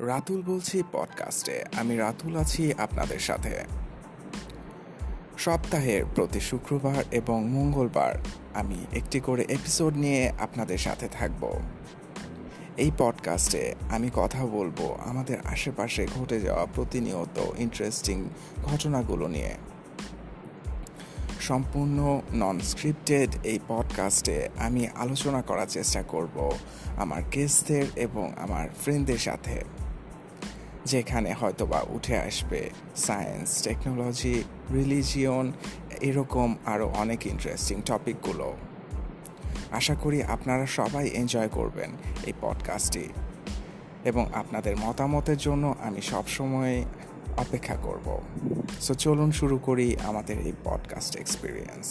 রাতুল বলছি পডকাস্টে আমি রাতুল আছি আপনাদের সাথে। সপ্তাহের প্রতি শুক্রবার এবং মঙ্গলবার আমি একটি করে এপিসোড নিয়ে আপনাদের সাথে থাকব। এই পডকাস্টে আমি কথা বলব আমাদের আশেপাশে ঘটে যাওয়া প্রতিনিয়ত ইন্টারেস্টিং ঘটনাগুলো নিয়ে। সম্পূর্ণ নন স্ক্রিপ্টেড এই পডকাস্টে আমি আলোচনা করার চেষ্টা করব আমার গেস্টদের এবং আমার ফ্রেন্ডদের সাথে। যেখানে হয়তোবা উঠে আসবে সায়েন্স টেকনোলজি রিলিজিয়ন এরকম আরও অনেক ইন্টারেস্টিং টপিকগুলো আশা করি আপনারা সবাই এনজয় করবেন এই পডকাস্টটি এবং আপনাদের মতামতের জন্য আমি সবসময় অপেক্ষা করব। সো চলুন শুরু করি আমাদের এই পডকাস্ট এক্সপিরিয়েন্স